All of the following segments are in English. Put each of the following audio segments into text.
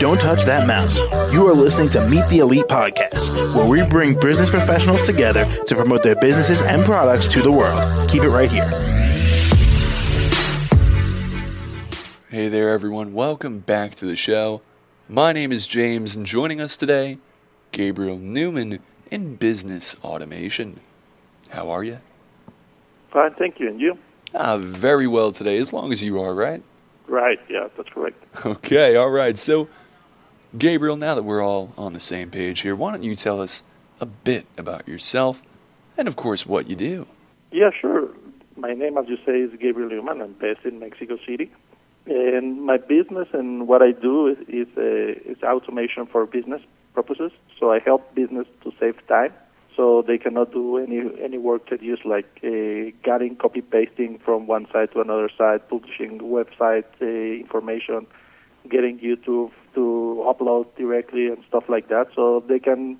Don't touch that mouse. You are listening to Meet the Elite Podcast, where we bring business professionals together to promote their businesses and products to the world. Keep it right here. Hey there, everyone. Welcome back to the show. My name is James, and joining us today, Gabriel Neuman in Business Automation. How are you? Fine, thank you. And you? Ah, very well today, as long as you are, right? Right, yeah, that's correct. Okay, all right. So, Gabriel, now that we're all on the same page here, why don't you tell us a bit about yourself and, of course, what you do? Yeah, sure. My name, as you say, is Gabriel Neuman. I'm based in Mexico City. And my business and what I do is, is, uh, is automation for business purposes. So I help business to save time so they cannot do any any work tedious like uh, getting copy pasting from one side to another side, publishing website uh, information, getting YouTube to upload directly and stuff like that. So they can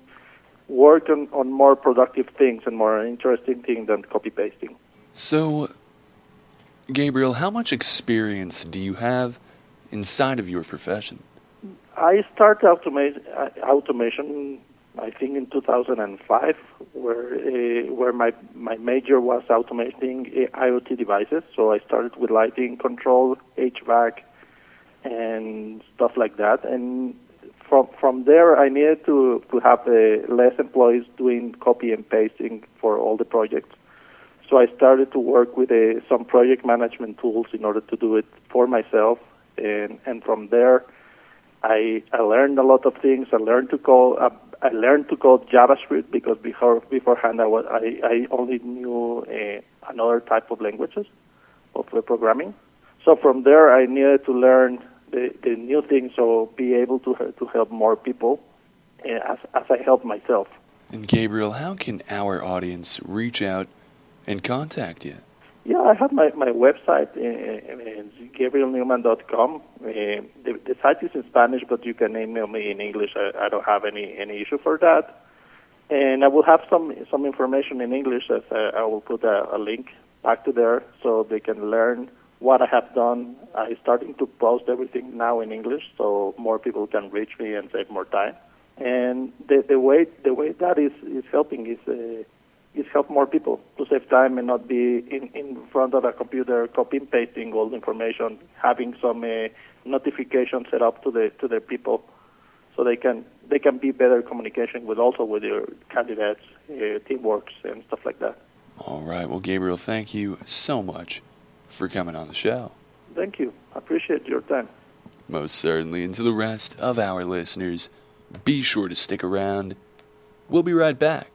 work on, on more productive things and more interesting things than copy pasting. So, Gabriel, how much experience do you have inside of your profession? I started automation, uh, automation I think in 2005, where uh, where my my major was automating uh, IoT devices. So I started with lighting control, HVAC, and stuff like that. And from from there, I needed to to have uh, less employees doing copy and pasting for all the projects. So I started to work with uh, some project management tools in order to do it for myself, and and from there. I, I learned a lot of things. I learned to call. I learned to code JavaScript because before beforehand I was I, I only knew uh, another type of languages of programming. So from there I needed to learn the, the new things, so be able to to help more people uh, as as I help myself. And Gabriel, how can our audience reach out and contact you? I have my, my website, uh, gabrielneuman.com. Uh, the, the site is in Spanish, but you can email me in English. I, I don't have any, any issue for that. And I will have some some information in English as I, I will put a, a link back to there so they can learn what I have done. I'm starting to post everything now in English so more people can reach me and save more time. And the, the way the way that is, is helping is uh, is help more people to save time and not be in, in front of a computer copying pasting all the information, having some uh, notification set up to the to the people, so they can they can be better communication with also with your candidates, uh, teamworks and stuff like that. All right. Well, Gabriel, thank you so much for coming on the show. Thank you. I appreciate your time. Most certainly. And to the rest of our listeners, be sure to stick around. We'll be right back.